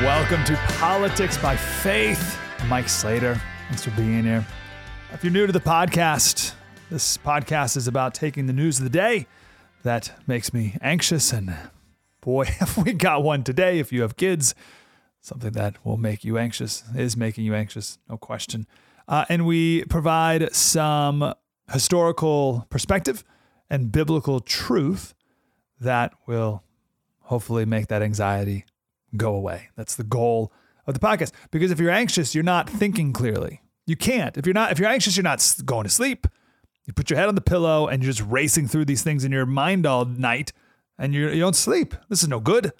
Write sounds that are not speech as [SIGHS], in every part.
Welcome to Politics by Faith. Mike Slater. Thanks for being here. If you're new to the podcast, this podcast is about taking the news of the day that makes me anxious. And boy, [LAUGHS] have we got one today. If you have kids, something that will make you anxious is making you anxious, no question. Uh, and we provide some historical perspective and biblical truth that will hopefully make that anxiety go away. That's the goal of the podcast. Because if you're anxious, you're not thinking clearly. You can't. If you're not, if you're anxious, you're not going to sleep. You put your head on the pillow and you're just racing through these things in your mind all night, and you're, you don't sleep. This is no good.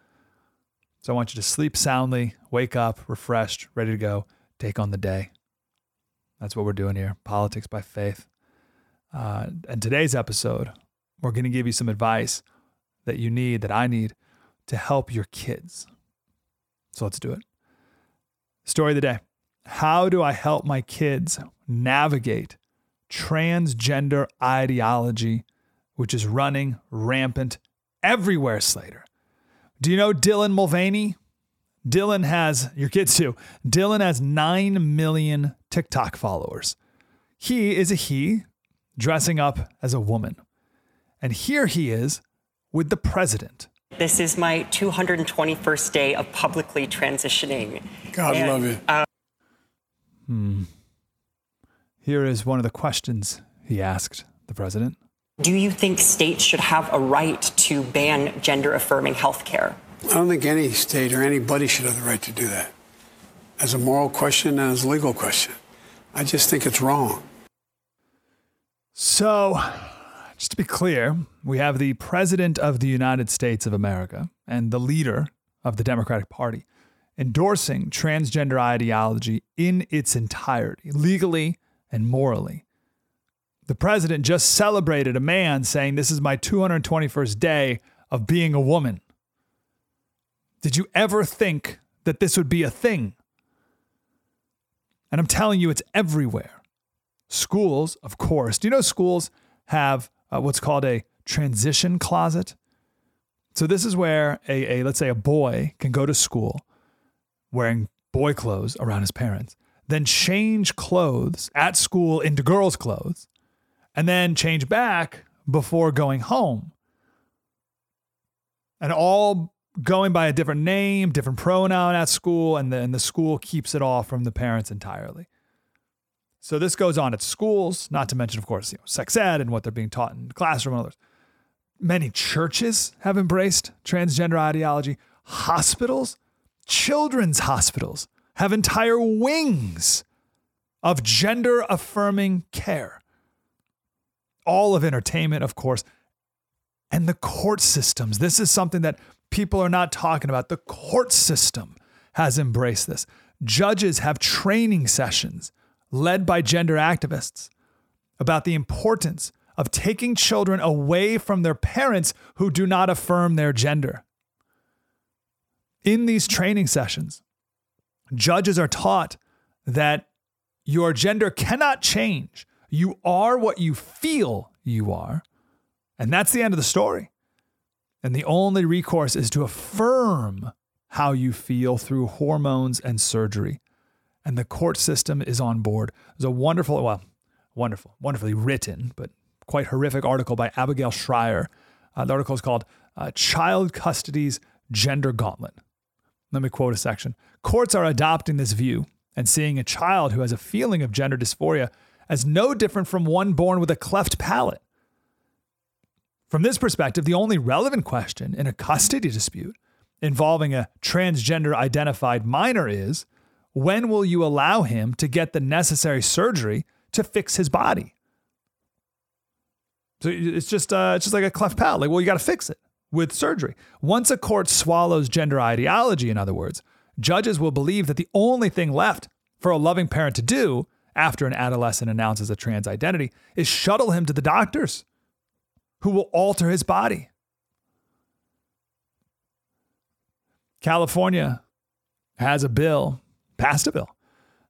So I want you to sleep soundly, wake up refreshed, ready to go, take on the day. That's what we're doing here. Politics by faith. Uh, and today's episode, we're going to give you some advice that you need, that I need to help your kids. So let's do it. Story of the day How do I help my kids navigate transgender ideology, which is running rampant everywhere, Slater? Do you know Dylan Mulvaney? Dylan has, your kids too, Dylan has 9 million TikTok followers. He is a he dressing up as a woman. And here he is with the president. This is my 221st day of publicly transitioning. God And, love you. uh, Here is one of the questions he asked the president. do you think states should have a right to ban gender affirming health care? I don't think any state or anybody should have the right to do that. As a moral question and as a legal question. I just think it's wrong. So, just to be clear, we have the president of the United States of America and the leader of the Democratic Party endorsing transgender ideology in its entirety, legally and morally. The president just celebrated a man saying, This is my 221st day of being a woman. Did you ever think that this would be a thing? And I'm telling you, it's everywhere. Schools, of course. Do you know schools have uh, what's called a transition closet? So this is where a, a let's say a boy can go to school wearing boy clothes around his parents, then change clothes at school into girls' clothes, and then change back before going home. And all going by a different name, different pronoun at school, and then the school keeps it all from the parents entirely. So this goes on at schools, not to mention, of course, you know, sex ed and what they're being taught in the classroom and others. Many churches have embraced transgender ideology. Hospitals, children's hospitals, have entire wings of gender affirming care. All of entertainment, of course, and the court systems. This is something that people are not talking about. The court system has embraced this. Judges have training sessions led by gender activists about the importance of taking children away from their parents who do not affirm their gender. In these training sessions, judges are taught that your gender cannot change. You are what you feel you are. And that's the end of the story. And the only recourse is to affirm how you feel through hormones and surgery. And the court system is on board. There's a wonderful, well, wonderful, wonderfully written, but quite horrific article by Abigail Shrier. Uh, the article is called uh, Child Custody's Gender Gauntlet. Let me quote a section. Courts are adopting this view and seeing a child who has a feeling of gender dysphoria as no different from one born with a cleft palate. From this perspective, the only relevant question in a custody dispute involving a transgender identified minor is when will you allow him to get the necessary surgery to fix his body? So it's just uh, it's just like a cleft palate. Like, well, you got to fix it with surgery. Once a court swallows gender ideology, in other words, judges will believe that the only thing left for a loving parent to do after an adolescent announces a trans identity is shuttle him to the doctors who will alter his body. California has a bill, passed a bill,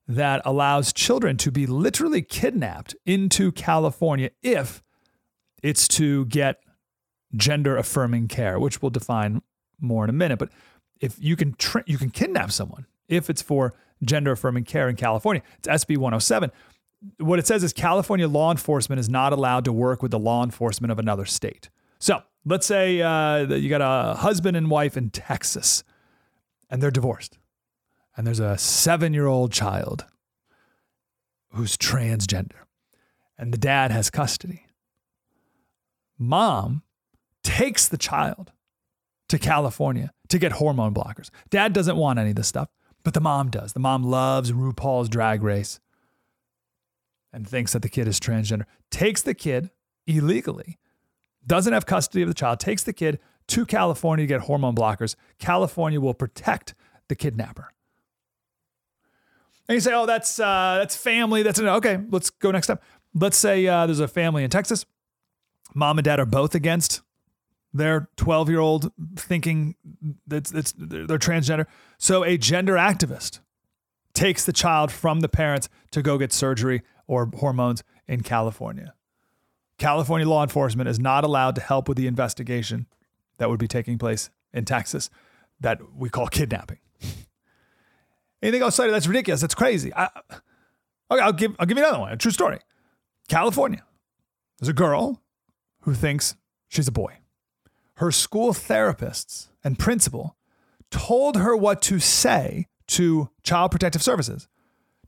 that allows children to be literally kidnapped into California if it's to get gender affirming care, which we'll define more in a minute. But if you can tra- you can kidnap someone if it's for gender affirming care in California, it's SB 107. What it says is California law enforcement is not allowed to work with the law enforcement of another state. So let's say uh, you got a husband and wife in Texas, and they're divorced, and there's a seven year old child who's transgender, and the dad has custody. Mom takes the child to California to get hormone blockers. Dad doesn't want any of this stuff, but the mom does. The mom loves RuPaul's drag race and thinks that the kid is transgender. Takes the kid illegally, doesn't have custody of the child, takes the kid to California to get hormone blockers. California will protect the kidnapper. And you say, oh, that's uh, that's family. That's okay. Let's go next step. Let's say uh, there's a family in Texas. Mom and dad are both against their 12 year old thinking that it's, they're transgender. So a gender activist takes the child from the parents to go get surgery or hormones in California. California law enforcement is not allowed to help with the investigation that would be taking place in Texas that we call kidnapping. Anything outside that's ridiculous. That's crazy. I, okay, I'll give I'll give you another one. A true story. California. There's a girl who thinks she's a boy her school therapists and principal told her what to say to Child Protective Services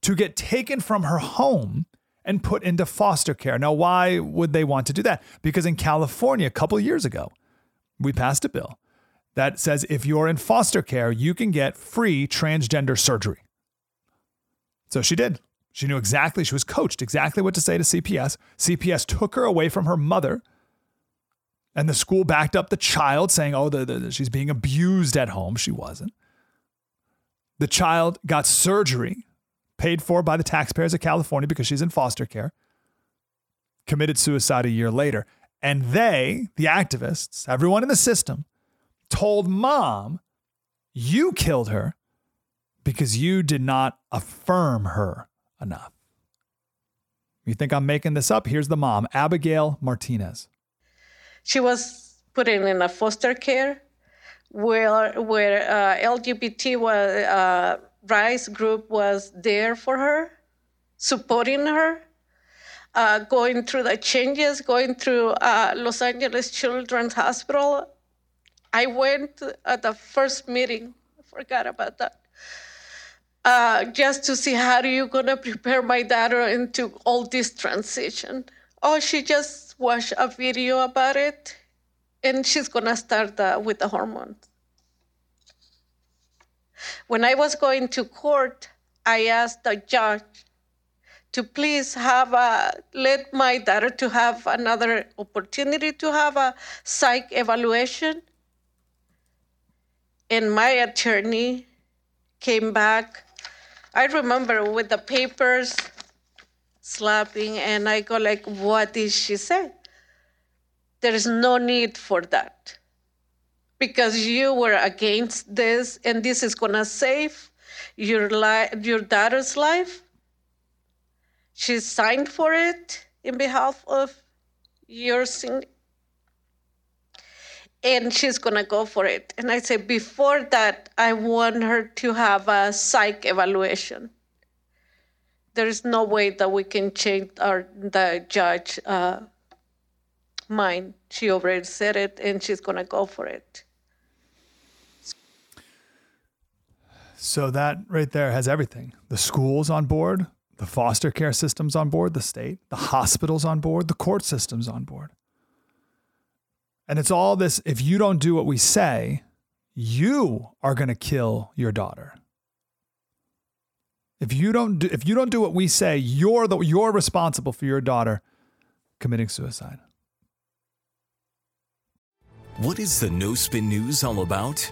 to get taken from her home and put into foster care. Now, why would they want to do that? Because in California, a couple years ago, we passed a bill that says if you're in foster care, you can get free transgender surgery. So she did. She knew exactly, she was coached exactly what to say to CPS. CPS took her away from her mother and the school backed up the child, saying, oh, the, the, she's being abused at home. She wasn't. The child got surgery paid for by the taxpayers of California because she's in foster care, committed suicide a year later. And they, the activists, everyone in the system, told mom, you killed her because you did not affirm her enough. You think I'm making this up? Here's the mom, Abigail Martinez she was put in, a foster care where where uh, LGBT was, uh, rights group was there for her, supporting her, uh, going through the changes, going through uh, Los Angeles Children's Hospital. I went at the first meeting. I forgot about that. Uh, just to see how are you gonna prepare my daughter into all this transition. Oh, she just watched a video about it, and she's gonna start uh, with the hormones. When I was going to court, I asked the judge to please have a let my daughter to have another opportunity to have a psych evaluation. And my attorney came back. I remember with the papers slapping, and I go like, "What did she say?" There is no need for that because you were against this, and this is gonna save your life, your daughter's life. She signed for it in behalf of your singing and she's gonna go for it. And I said, before that, I want her to have a psych evaluation there is no way that we can change our the judge uh, mind. She already said it, and she's gonna go for it. So that right there has everything: the schools on board, the foster care systems on board, the state, the hospitals on board, the court systems on board. And it's all this if you don't do what we say, you are going to kill your daughter. If you don't do, if you don't do what we say, you're the you're responsible for your daughter committing suicide. What is the No Spin News all about?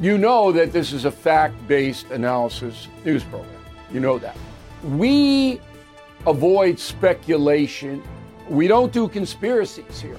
You know that this is a fact based analysis news program. You know that. We avoid speculation. We don't do conspiracies here.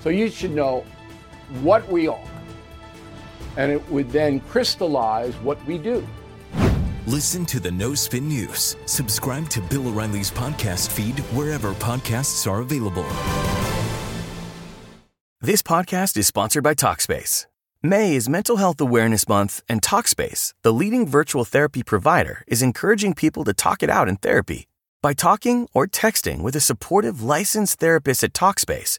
So you should know what we are, and it would then crystallize what we do. Listen to the No Spin News. Subscribe to Bill O'Reilly's podcast feed wherever podcasts are available. This podcast is sponsored by Talkspace. May is Mental Health Awareness Month, and Talkspace, the leading virtual therapy provider, is encouraging people to talk it out in therapy. By talking or texting with a supportive licensed therapist at Talkspace,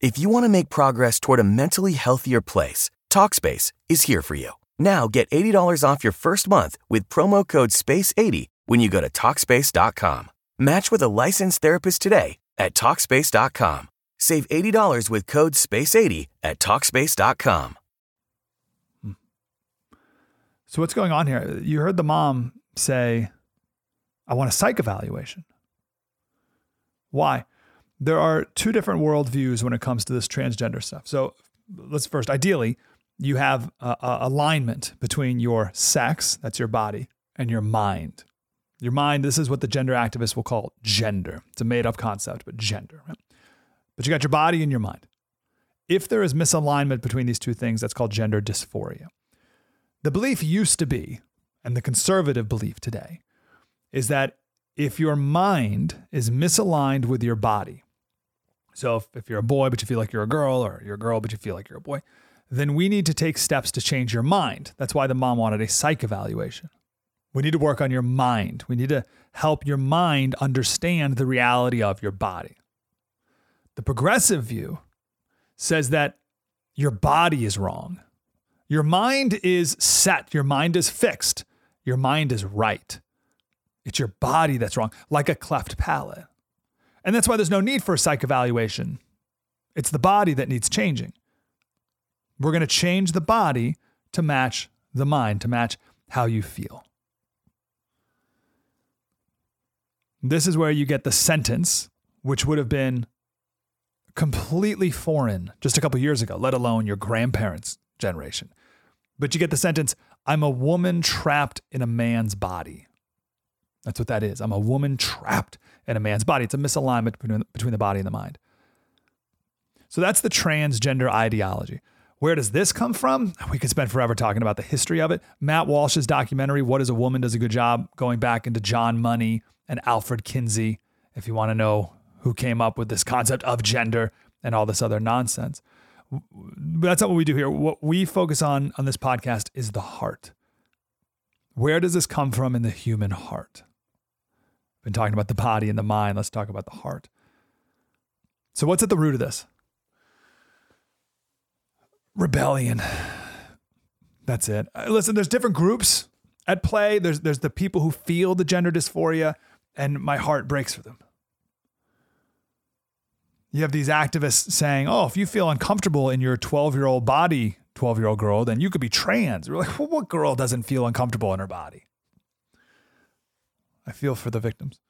If you want to make progress toward a mentally healthier place, Talkspace is here for you. Now get $80 off your first month with promo code SPACE80 when you go to TalkSpace.com. Match with a licensed therapist today at TalkSpace.com. Save $80 with code SPACE80 at TalkSpace.com. So what's going on here? You heard the mom say, I want a psych evaluation. Why? There are two different worldviews when it comes to this transgender stuff. So let's first, ideally, you have a, a alignment between your sex, that's your body, and your mind. Your mind, this is what the gender activists will call gender. It's a made up concept, but gender. Right? But you got your body and your mind. If there is misalignment between these two things, that's called gender dysphoria. The belief used to be, and the conservative belief today, is that if your mind is misaligned with your body, so if, if you're a boy but you feel like you're a girl, or you're a girl but you feel like you're a boy, then we need to take steps to change your mind. That's why the mom wanted a psych evaluation. We need to work on your mind. We need to help your mind understand the reality of your body. The progressive view says that your body is wrong. Your mind is set, your mind is fixed, your mind is right. It's your body that's wrong, like a cleft palate. And that's why there's no need for a psych evaluation. It's the body that needs changing. We're going to change the body to match the mind, to match how you feel. This is where you get the sentence, which would have been completely foreign just a couple years ago, let alone your grandparents' generation. But you get the sentence I'm a woman trapped in a man's body. That's what that is. I'm a woman trapped in a man's body. It's a misalignment between, between the body and the mind. So that's the transgender ideology. Where does this come from? We could spend forever talking about the history of it. Matt Walsh's documentary, What is a Woman, does a good job going back into John Money and Alfred Kinsey, if you want to know who came up with this concept of gender and all this other nonsense. But that's not what we do here. What we focus on on this podcast is the heart. Where does this come from in the human heart? Been talking about the body and the mind. Let's talk about the heart. So, what's at the root of this? Rebellion. That's it. Uh, listen, there's different groups at play. There's there's the people who feel the gender dysphoria, and my heart breaks for them. You have these activists saying, "Oh, if you feel uncomfortable in your 12 year old body, 12 year old girl, then you could be trans." We're like, well, what girl doesn't feel uncomfortable in her body? I feel for the victims.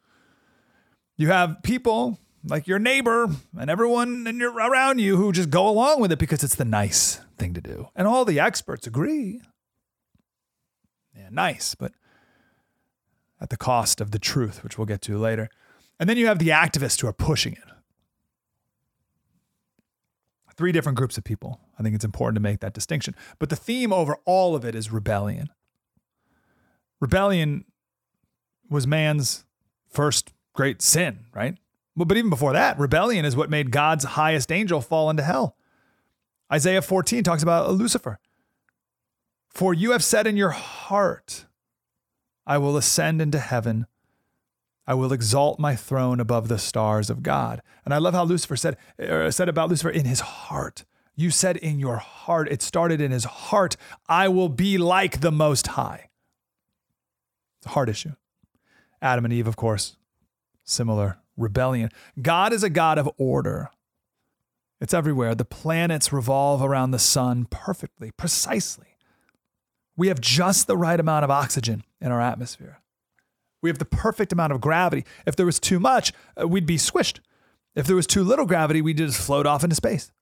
You have people like your neighbor and everyone in your, around you who just go along with it because it's the nice thing to do. And all the experts agree. Yeah, nice, but at the cost of the truth, which we'll get to later. And then you have the activists who are pushing it. Three different groups of people. I think it's important to make that distinction. But the theme over all of it is rebellion. Rebellion was man's first great sin, right? But even before that, rebellion is what made God's highest angel fall into hell. Isaiah 14 talks about Lucifer. For you have said in your heart, I will ascend into heaven. I will exalt my throne above the stars of God. And I love how Lucifer said, er, said about Lucifer in his heart. You said in your heart, it started in his heart, I will be like the Most High. It's a heart issue. Adam and Eve, of course, similar rebellion. God is a God of order. It's everywhere. The planets revolve around the sun perfectly, precisely. We have just the right amount of oxygen in our atmosphere. We have the perfect amount of gravity. If there was too much, uh, we'd be squished. If there was too little gravity, we'd just float off into space.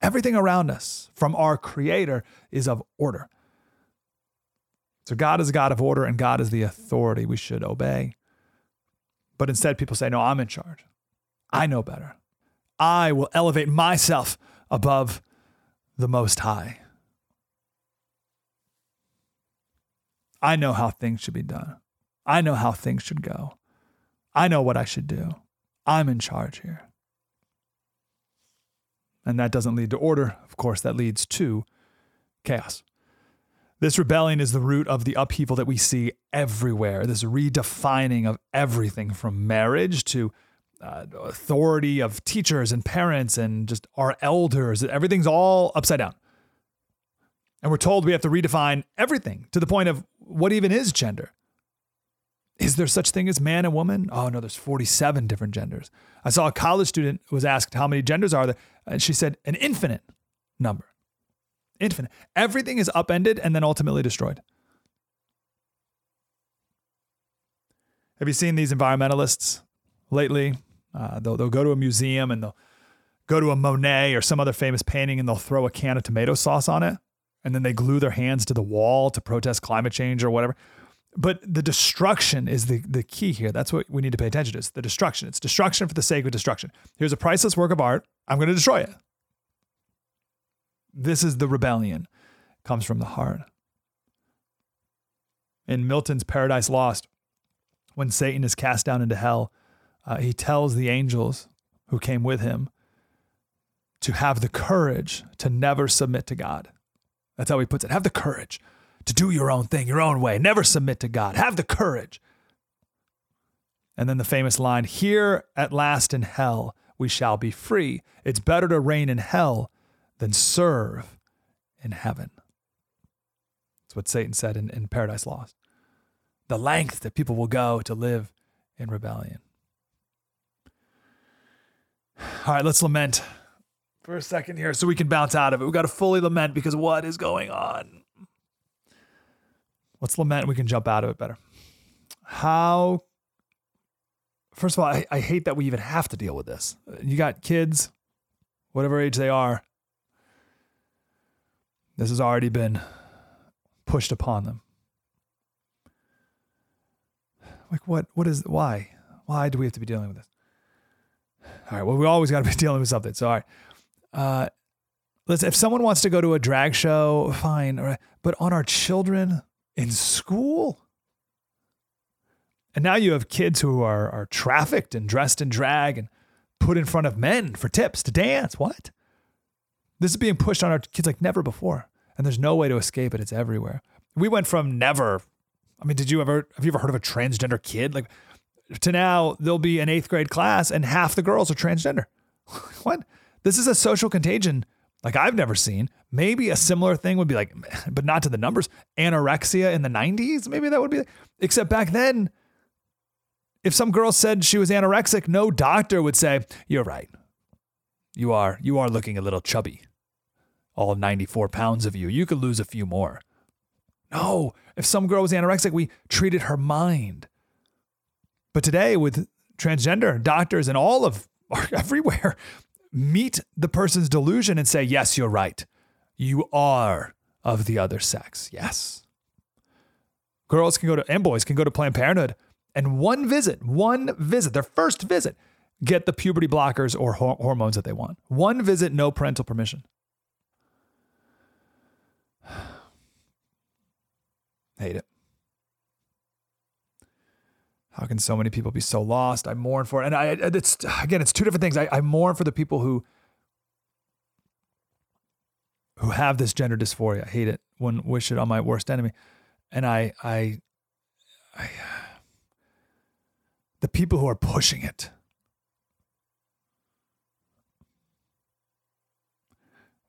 Everything around us from our Creator is of order. So God is a God of order and God is the authority we should obey. But instead, people say, No, I'm in charge. I know better. I will elevate myself above the Most High. I know how things should be done. I know how things should go. I know what I should do. I'm in charge here. And that doesn't lead to order. Of course, that leads to chaos. This rebellion is the root of the upheaval that we see everywhere, this redefining of everything from marriage to uh, authority of teachers and parents and just our elders. Everything's all upside down. And we're told we have to redefine everything to the point of what even is gender? Is there such thing as man and woman? Oh no, there's 47 different genders. I saw a college student was asked how many genders are there, and she said an infinite number. Infinite. Everything is upended and then ultimately destroyed. Have you seen these environmentalists lately? Uh, they'll, they'll go to a museum and they'll go to a Monet or some other famous painting and they'll throw a can of tomato sauce on it and then they glue their hands to the wall to protest climate change or whatever. But the destruction is the, the key here. That's what we need to pay attention to. It's the destruction. It's destruction for the sake of destruction. Here's a priceless work of art. I'm going to destroy it. This is the rebellion. It comes from the heart. In Milton's Paradise Lost, when Satan is cast down into hell, uh, he tells the angels who came with him to have the courage to never submit to God. That's how he puts it. Have the courage to do your own thing, your own way. Never submit to God. Have the courage. And then the famous line Here at last in hell we shall be free. It's better to reign in hell than serve in heaven. That's what Satan said in, in Paradise Lost. The length that people will go to live in rebellion. All right, let's lament for a second here so we can bounce out of it. We've got to fully lament because what is going on? Let's lament we can jump out of it better. How, first of all, I, I hate that we even have to deal with this. You got kids, whatever age they are, this has already been pushed upon them. Like, what, what is, why? Why do we have to be dealing with this? All right, well, we always got to be [LAUGHS] dealing with something. So, all right. Uh, let's if someone wants to go to a drag show, fine. all right. But on our children in school, and now you have kids who are are trafficked and dressed in drag and put in front of men for tips to dance. What? This is being pushed on our kids like never before, and there's no way to escape it. It's everywhere. We went from never. I mean, did you ever have you ever heard of a transgender kid? Like to now, there'll be an eighth grade class and half the girls are transgender. [LAUGHS] what? This is a social contagion like I've never seen. Maybe a similar thing would be like, [LAUGHS] but not to the numbers. Anorexia in the 90s, maybe that would be. Except back then, if some girl said she was anorexic, no doctor would say, "You're right. You are. You are looking a little chubby. All 94 pounds of you. You could lose a few more." No, if some girl was anorexic, we treated her mind. But today, with transgender doctors and all of [LAUGHS] everywhere, meet the person's delusion and say, Yes, you're right. You are of the other sex. Yes. Girls can go to, and boys can go to Planned Parenthood, and one visit, one visit, their first visit, get the puberty blockers or hor- hormones that they want. One visit, no parental permission. [SIGHS] Hate it. How can so many people be so lost? I mourn for it. And I, it's again, it's two different things. I, I mourn for the people who who have this gender dysphoria. I hate it. Wouldn't wish it on my worst enemy. And I, I, I, [SIGHS] the people who are pushing it.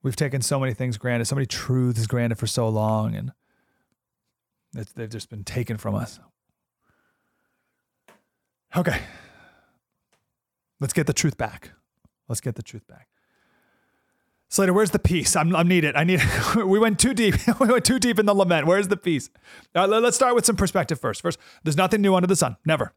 We've taken so many things granted, so many truths granted for so long, and they've just been taken from us. Okay. Let's get the truth back. Let's get the truth back. Slater, where's the peace? I'm, I'm needed. I need. [LAUGHS] we went too deep. [LAUGHS] we went too deep in the lament. Where's the peace? Uh, let's start with some perspective first. First, there's nothing new under the sun. Never.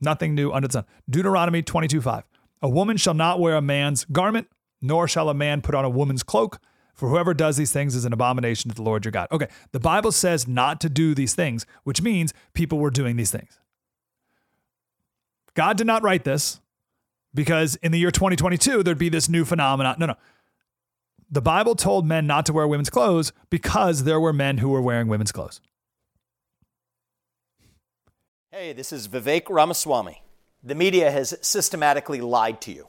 Nothing new under the sun. Deuteronomy 22 5. A woman shall not wear a man's garment, nor shall a man put on a woman's cloak, for whoever does these things is an abomination to the Lord your God. Okay, the Bible says not to do these things, which means people were doing these things. God did not write this because in the year 2022, there'd be this new phenomenon. No, no. The Bible told men not to wear women's clothes because there were men who were wearing women's clothes. Hey, this is Vivek Ramaswamy. The media has systematically lied to you.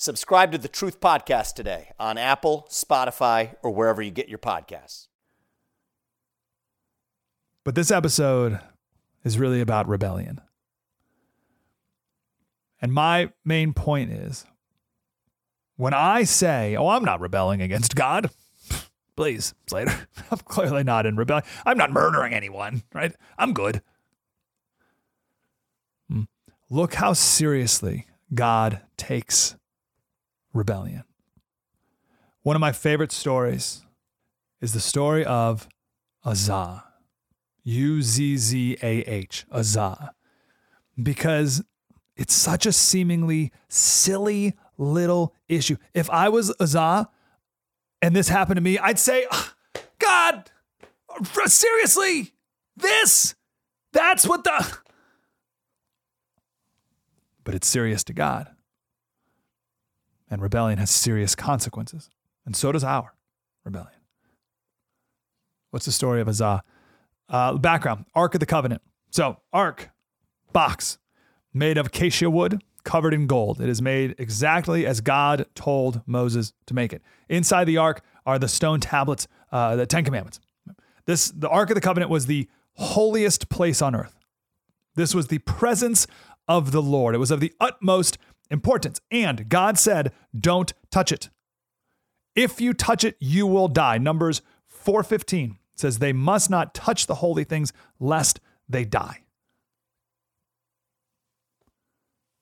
Subscribe to the Truth Podcast today on Apple, Spotify, or wherever you get your podcasts. But this episode is really about rebellion. And my main point is when I say, oh, I'm not rebelling against God, [LAUGHS] please, Slater, [LAUGHS] I'm clearly not in rebellion. I'm not murdering anyone, right? I'm good. Hmm. Look how seriously God takes rebellion. One of my favorite stories is the story of Uzzah, U Z Z A H, Uzzah, because it's such a seemingly silly little issue. If I was Uzzah and this happened to me, I'd say, God, seriously, this, that's what the. But it's serious to God. And rebellion has serious consequences. And so does our rebellion. What's the story of Uzzah? Uh, background Ark of the Covenant. So, Ark, box, made of acacia wood, covered in gold. It is made exactly as God told Moses to make it. Inside the ark are the stone tablets, uh, the Ten Commandments. This, the Ark of the Covenant was the holiest place on earth. This was the presence of the Lord. It was of the utmost importance. And God said, Don't touch it. If you touch it, you will die. Numbers 4:15 says they must not touch the holy things lest they die.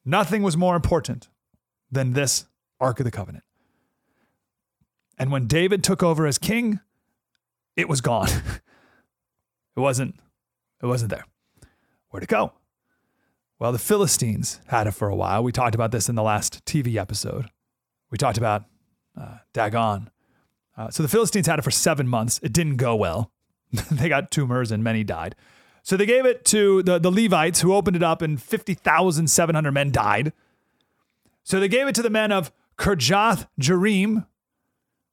Nothing was more important than this Ark of the Covenant. And when David took over as king, it was gone. [LAUGHS] it wasn't it wasn't there. Where'd it go? Well, the Philistines had it for a while. We talked about this in the last TV episode. We talked about uh, Dagon. Uh, so the Philistines had it for seven months. It didn't go well. [LAUGHS] they got tumors and many died. So they gave it to the, the Levites who opened it up, and 50,700 men died. So they gave it to the men of Kirjath Jearim,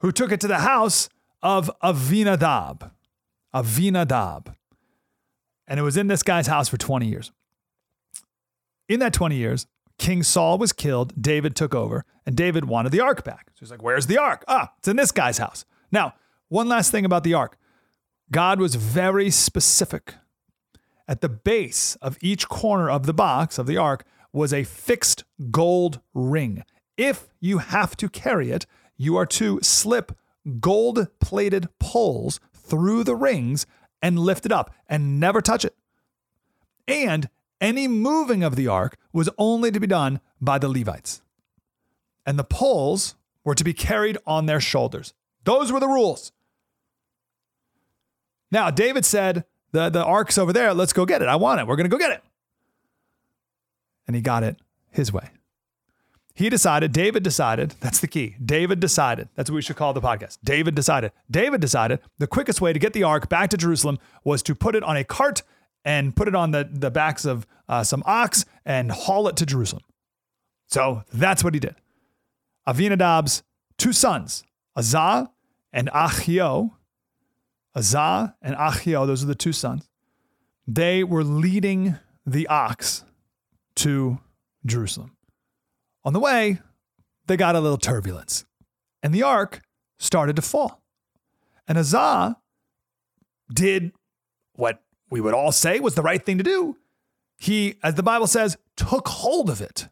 who took it to the house of Avinadab. Avinadab. And it was in this guy's house for 20 years. In that 20 years, King Saul was killed, David took over, and David wanted the ark back. So he's like, Where's the ark? Ah, it's in this guy's house. Now, one last thing about the ark God was very specific at the base of each corner of the box of the ark was a fixed gold ring. If you have to carry it, you are to slip gold plated poles through the rings and lift it up and never touch it. And any moving of the ark was only to be done by the Levites. And the poles were to be carried on their shoulders. Those were the rules. Now, David said, the, the ark's over there. Let's go get it. I want it. We're going to go get it. And he got it his way. He decided, David decided, that's the key. David decided, that's what we should call the podcast. David decided. David decided the quickest way to get the ark back to Jerusalem was to put it on a cart and put it on the, the backs of uh, some ox and haul it to Jerusalem. So that's what he did. Avinadab's two sons, Uzzah and Ahio, Uzzah and Ahio, those are the two sons, they were leading the ox to Jerusalem. On the way, they got a little turbulence, and the ark started to fall. And Uzzah did what we would all say was the right thing to do. He, as the Bible says, took hold of it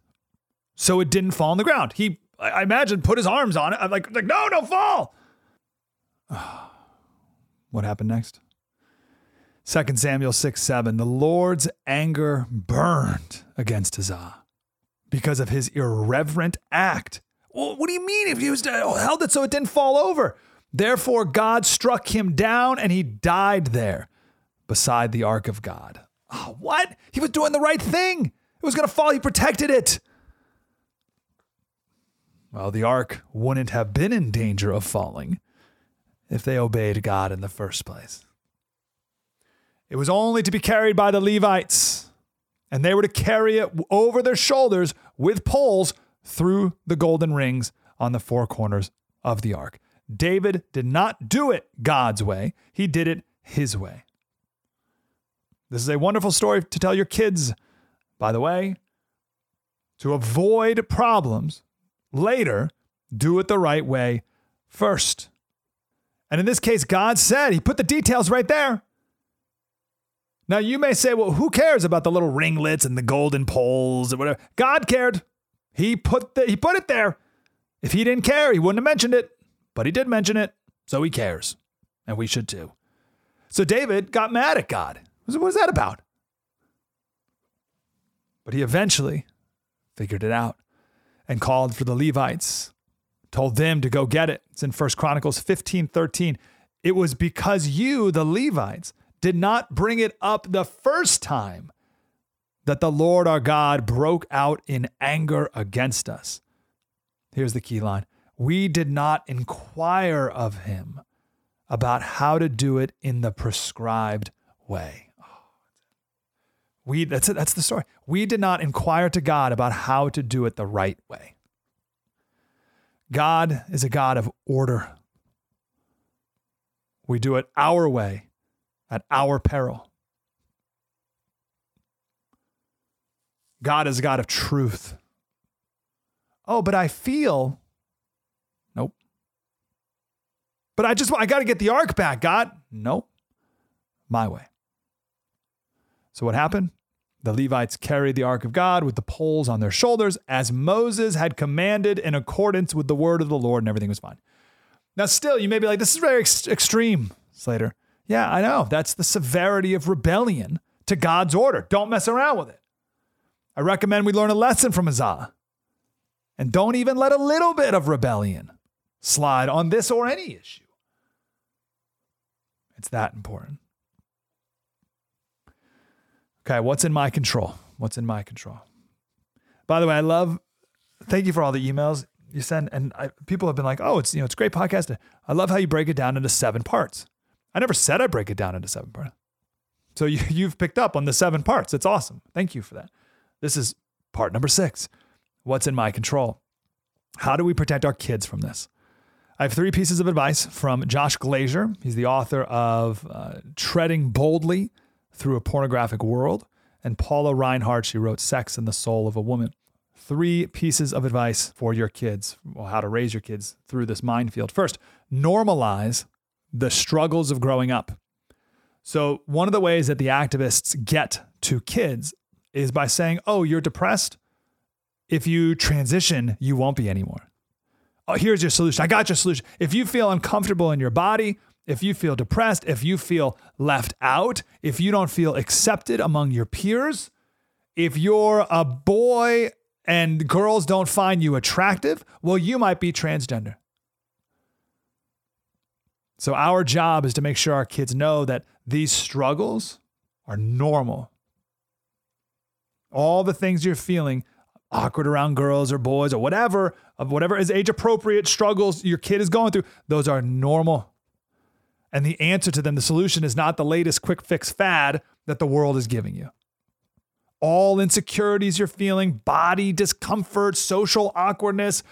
so it didn't fall on the ground. He, I imagine, put his arms on it. I'm like, like no, don't fall. [SIGHS] what happened next? 2 Samuel 6 7. The Lord's anger burned against Uzzah because of his irreverent act. Well, what do you mean if he was uh, held it so it didn't fall over? Therefore, God struck him down and he died there beside the ark of God. Oh, what? He was doing the right thing. It was going to fall. He protected it. Well, the ark wouldn't have been in danger of falling if they obeyed God in the first place. It was only to be carried by the Levites and they were to carry it over their shoulders with poles through the golden rings on the four corners of the ark. David did not do it God's way, he did it his way. This is a wonderful story to tell your kids, by the way. To avoid problems later, do it the right way first. And in this case, God said, He put the details right there. Now you may say, well, who cares about the little ringlets and the golden poles or whatever? God cared. He put the, he put it there. If he didn't care, he wouldn't have mentioned it, but he did mention it, so he cares, and we should too. So David got mad at God. What was that about? But he eventually figured it out and called for the Levites, told them to go get it. It's in 1 Chronicles 15 13. It was because you, the Levites, did not bring it up the first time that the Lord our God broke out in anger against us. Here's the key line We did not inquire of him about how to do it in the prescribed way. We, that's it, that's the story. We did not inquire to God about how to do it the right way. God is a God of order. We do it our way at our peril. God is a God of truth. Oh, but I feel. Nope. But I just, I got to get the ark back, God. Nope. My way. So what happened? The Levites carried the ark of God with the poles on their shoulders as Moses had commanded in accordance with the word of the Lord, and everything was fine. Now, still, you may be like, this is very ex- extreme, Slater. Yeah, I know. That's the severity of rebellion to God's order. Don't mess around with it. I recommend we learn a lesson from Uzzah. And don't even let a little bit of rebellion slide on this or any issue. It's that important. Okay, what's in my control? What's in my control? By the way, I love, thank you for all the emails you send. And I, people have been like, oh, it's, you know, it's great podcast. I love how you break it down into seven parts. I never said I break it down into seven parts. So you, [LAUGHS] you've picked up on the seven parts. It's awesome. Thank you for that. This is part number six. What's in my control? How do we protect our kids from this? I have three pieces of advice from Josh Glaser. He's the author of uh, Treading Boldly Through a Pornographic World, and Paula Rinehart. She wrote Sex and the Soul of a Woman. Three pieces of advice for your kids, well, how to raise your kids through this minefield. First, normalize the struggles of growing up. So, one of the ways that the activists get to kids is by saying, Oh, you're depressed. If you transition, you won't be anymore. Oh, here's your solution. I got your solution. If you feel uncomfortable in your body, if you feel depressed, if you feel left out, if you don't feel accepted among your peers, if you're a boy and girls don't find you attractive, well, you might be transgender. So, our job is to make sure our kids know that these struggles are normal. All the things you're feeling, awkward around girls or boys or whatever, of whatever is age appropriate struggles your kid is going through, those are normal. And the answer to them, the solution is not the latest quick fix fad that the world is giving you. All insecurities you're feeling, body discomfort, social awkwardness,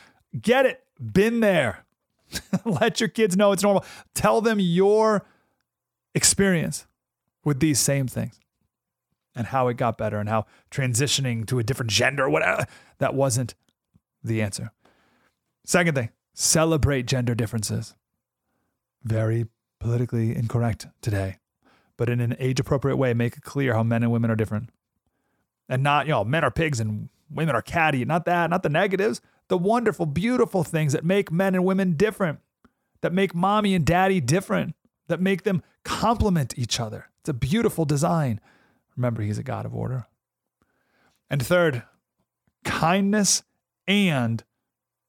get it, been there. [LAUGHS] Let your kids know it's normal. Tell them your experience with these same things and how it got better and how transitioning to a different gender, whatever, that wasn't the answer. Second thing, celebrate gender differences. Very politically incorrect today, but in an age appropriate way, make it clear how men and women are different. And not, you know, men are pigs and women are catty. Not that, not the negatives, the wonderful, beautiful things that make men and women different, that make mommy and daddy different, that make them complement each other. It's a beautiful design. Remember, he's a God of order. And third, kindness and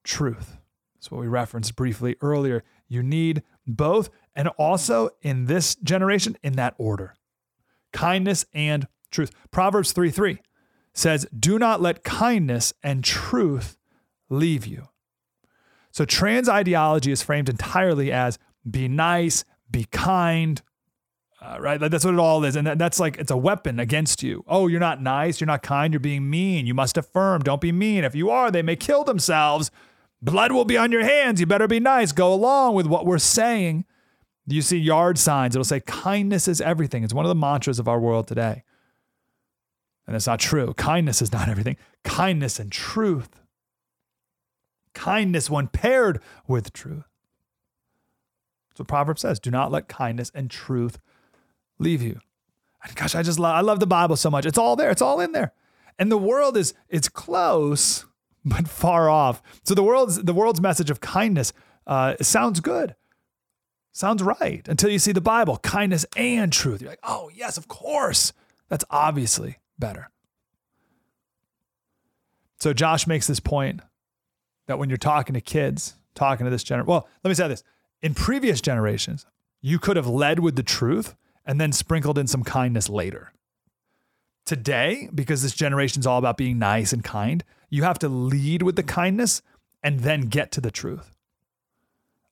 truth. That's what we referenced briefly earlier. You need both, and also in this generation, in that order kindness and truth. Proverbs 3 3 says, Do not let kindness and truth leave you. So trans ideology is framed entirely as be nice, be kind, uh, right? That's what it all is. And that's like, it's a weapon against you. Oh, you're not nice. You're not kind. You're being mean. You must affirm. Don't be mean. If you are, they may kill themselves. Blood will be on your hands. You better be nice. Go along with what we're saying. You see yard signs, it'll say, kindness is everything. It's one of the mantras of our world today. And that's not true. Kindness is not everything. Kindness and truth. Kindness, when paired with truth. That's what Proverbs says. Do not let kindness and truth leave you. And gosh, I just love, I love the Bible so much. It's all there. It's all in there. And the world is it's close, but far off. So the world's the world's message of kindness uh, sounds good, sounds right until you see the Bible, kindness and truth. You're like, oh yes, of course. That's obviously better. So Josh makes this point that when you're talking to kids, talking to this generation, well, let me say this: in previous generations, you could have led with the truth and then sprinkled in some kindness later. Today, because this generation is all about being nice and kind, you have to lead with the kindness and then get to the truth.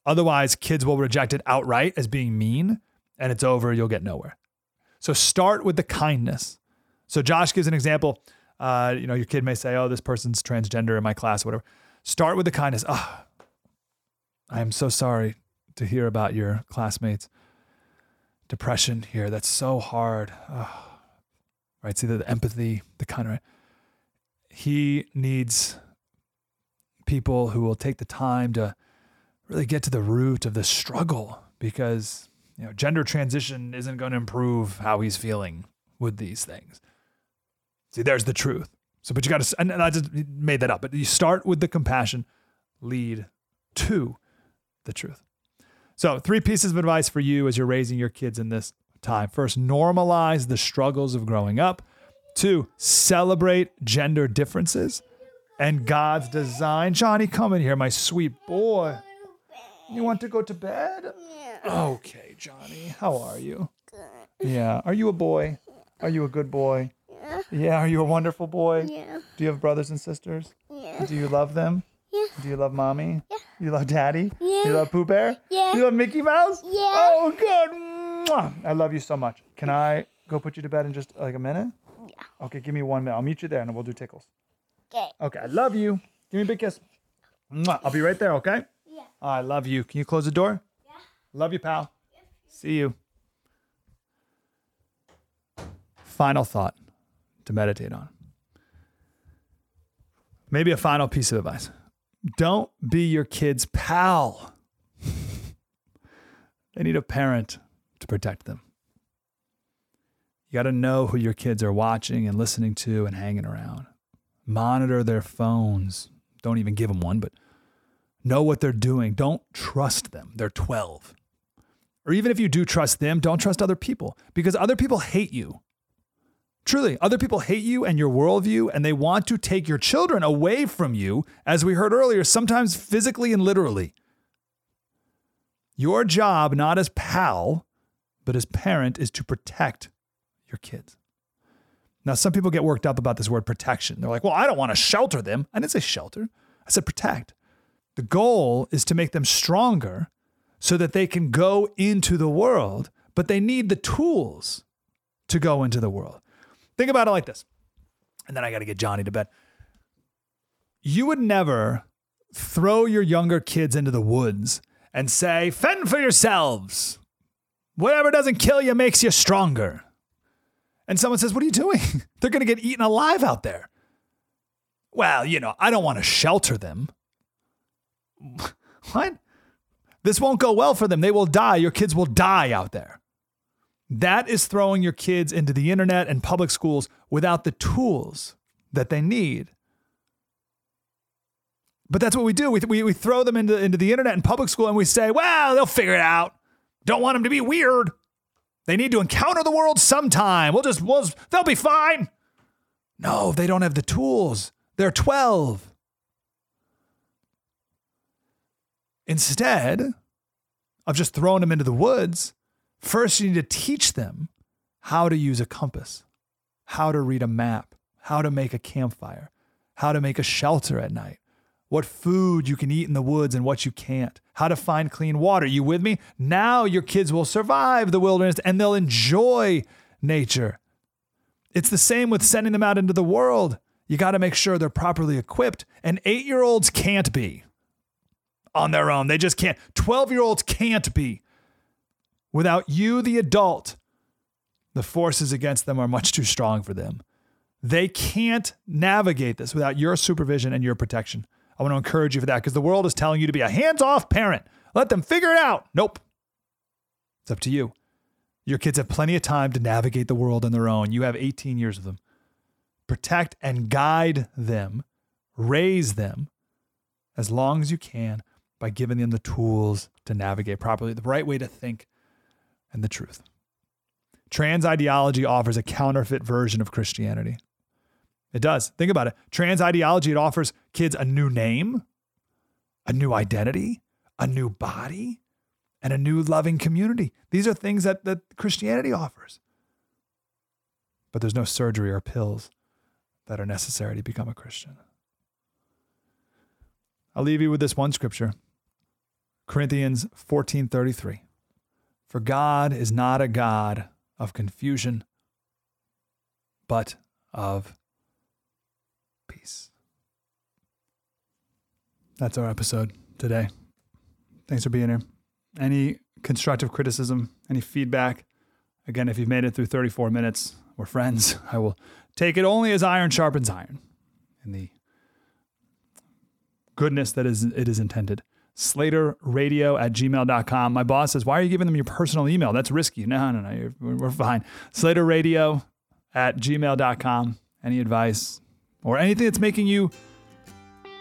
Otherwise, kids will reject it outright as being mean and it's over, you'll get nowhere. So start with the kindness. So Josh gives an example. Uh, you know, your kid may say, "Oh, this person's transgender in my class, whatever." Start with the kindness. Ah, oh, I am so sorry to hear about your classmates depression here. That's so hard. Oh, right? See the, the empathy, the kind of. He needs people who will take the time to really get to the root of the struggle because you know gender transition isn't going to improve how he's feeling with these things. See, there's the truth. So, but you got to, and I just made that up, but you start with the compassion, lead to the truth. So, three pieces of advice for you as you're raising your kids in this time. First, normalize the struggles of growing up. Two, celebrate gender differences and God's design. Johnny, come in here, my sweet boy. You want to go to bed? Yeah. Okay, Johnny. How are you? Good. Yeah. Are you a boy? Are you a good boy? Yeah. Yeah. Are you a wonderful boy? Yeah. Do you have brothers and sisters? Yeah. Do you love them? Yeah. Do you love mommy? Yeah. You love daddy? Yeah. You love Pooh Bear? Yeah. You love Mickey Mouse? Yeah. Oh, good. Mwah. I love you so much. Can I go put you to bed in just like a minute? Yeah. Okay, give me one minute. I'll meet you there and we'll do tickles. Okay. Okay, I love you. Give me a big kiss. Mwah. I'll be right there, okay? Yeah. Oh, I love you. Can you close the door? Yeah. Love you, pal. See you. Final thought to meditate on. Maybe a final piece of advice. Don't be your kid's pal. [LAUGHS] they need a parent to protect them. You got to know who your kids are watching and listening to and hanging around. Monitor their phones. Don't even give them one, but know what they're doing. Don't trust them. They're 12. Or even if you do trust them, don't trust other people because other people hate you. Truly, other people hate you and your worldview, and they want to take your children away from you, as we heard earlier, sometimes physically and literally. Your job, not as pal, but as parent, is to protect your kids. Now, some people get worked up about this word protection. They're like, well, I don't want to shelter them. I didn't say shelter, I said protect. The goal is to make them stronger so that they can go into the world, but they need the tools to go into the world. Think about it like this. And then I got to get Johnny to bed. You would never throw your younger kids into the woods and say, fend for yourselves. Whatever doesn't kill you makes you stronger. And someone says, What are you doing? [LAUGHS] They're going to get eaten alive out there. Well, you know, I don't want to shelter them. [LAUGHS] What? This won't go well for them. They will die. Your kids will die out there. That is throwing your kids into the internet and public schools without the tools that they need. But that's what we do. We, we, we throw them into, into the internet and public school and we say, well, they'll figure it out. Don't want them to be weird. They need to encounter the world sometime. We'll just, we'll, they'll be fine. No, they don't have the tools. They're 12. Instead of just throwing them into the woods, first you need to teach them how to use a compass, how to read a map, how to make a campfire, how to make a shelter at night, what food you can eat in the woods and what you can't, how to find clean water. You with me? Now your kids will survive the wilderness and they'll enjoy nature. It's the same with sending them out into the world. You got to make sure they're properly equipped, and eight year olds can't be on their own. They just can't. 12 year olds can't be. Without you, the adult, the forces against them are much too strong for them. They can't navigate this without your supervision and your protection. I want to encourage you for that because the world is telling you to be a hands off parent. Let them figure it out. Nope. It's up to you. Your kids have plenty of time to navigate the world on their own. You have 18 years of them. Protect and guide them, raise them as long as you can by giving them the tools to navigate properly, the right way to think, and the truth. Trans ideology offers a counterfeit version of Christianity. It does. Think about it. Trans ideology, it offers kids a new name, a new identity, a new body, and a new loving community. These are things that, that Christianity offers. But there's no surgery or pills that are necessary to become a Christian. I'll leave you with this one scripture. Corinthians 14:33. For God is not a God of confusion, but of peace. That's our episode today. Thanks for being here. Any constructive criticism, any feedback? Again, if you've made it through 34 minutes, we're friends. [LAUGHS] I will take it only as iron sharpens iron in the goodness that is it is intended. SlaterRadio at gmail.com. My boss says, Why are you giving them your personal email? That's risky. No, no, no. We're fine. SlaterRadio at gmail.com. Any advice or anything that's making you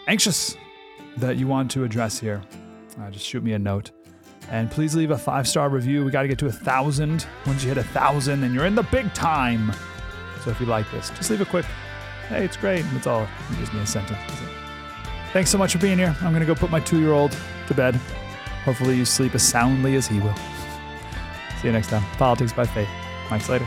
anxious that you want to address here, uh, just shoot me a note. And please leave a five star review. We got to get to a thousand. Once you hit a thousand, then you're in the big time. So if you like this, just leave a quick, hey, it's great. That's all. It gives me a sentence. Thanks so much for being here. I'm going to go put my two year old to bed. Hopefully, you sleep as soundly as he will. [LAUGHS] See you next time. Politics by Faith. Mike Slater.